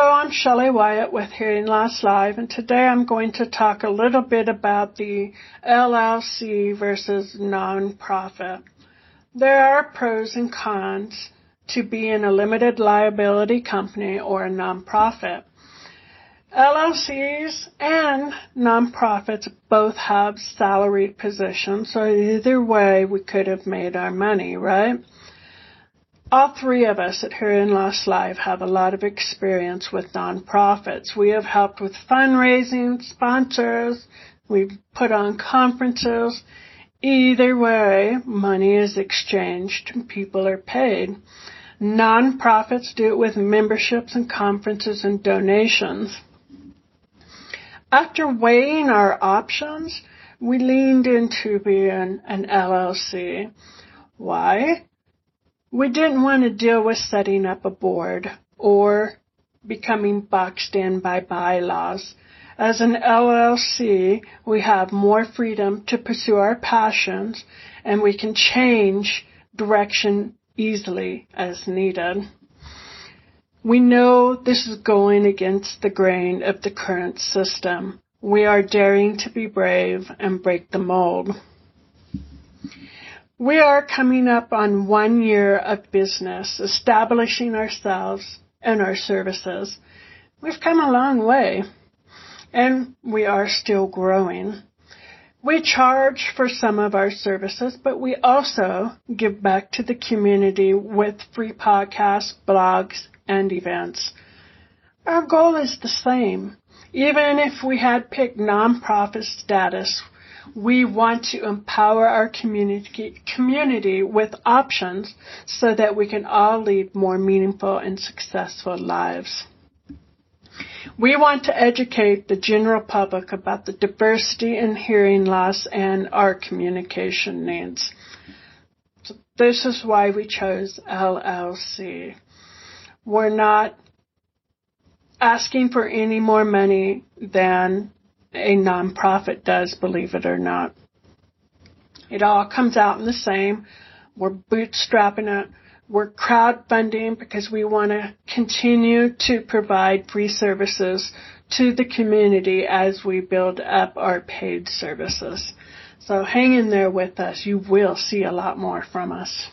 Hello, I'm Chelle Wyatt with Hearing Loss Live, and today I'm going to talk a little bit about the LLC versus nonprofit. There are pros and cons to being a limited liability company or a nonprofit. LLCs and nonprofits both have salaried positions, so either way we could have made our money, right? All three of us at Hearing Loss Live have a lot of experience with nonprofits. We have helped with fundraising, sponsors, we've put on conferences. Either way, money is exchanged and people are paid. Nonprofits do it with memberships and conferences and donations. After weighing our options, we leaned into being an LLC. Why? We didn't want to deal with setting up a board or becoming boxed in by bylaws. As an LLC, we have more freedom to pursue our passions and we can change direction easily as needed. We know this is going against the grain of the current system. We are daring to be brave and break the mold. We are coming up on one year of business, establishing ourselves and our services. We've come a long way, and we are still growing. We charge for some of our services, but we also give back to the community with free podcasts, blogs, and events. Our goal is the same. Even if we had picked nonprofit status, we want to empower our community, community with options so that we can all lead more meaningful and successful lives. We want to educate the general public about the diversity in hearing loss and our communication needs. So this is why we chose LLC. We're not asking for any more money than a nonprofit does, believe it or not. It all comes out in the same. We're bootstrapping it. We're crowdfunding because we want to continue to provide free services to the community as we build up our paid services. So hang in there with us. You will see a lot more from us.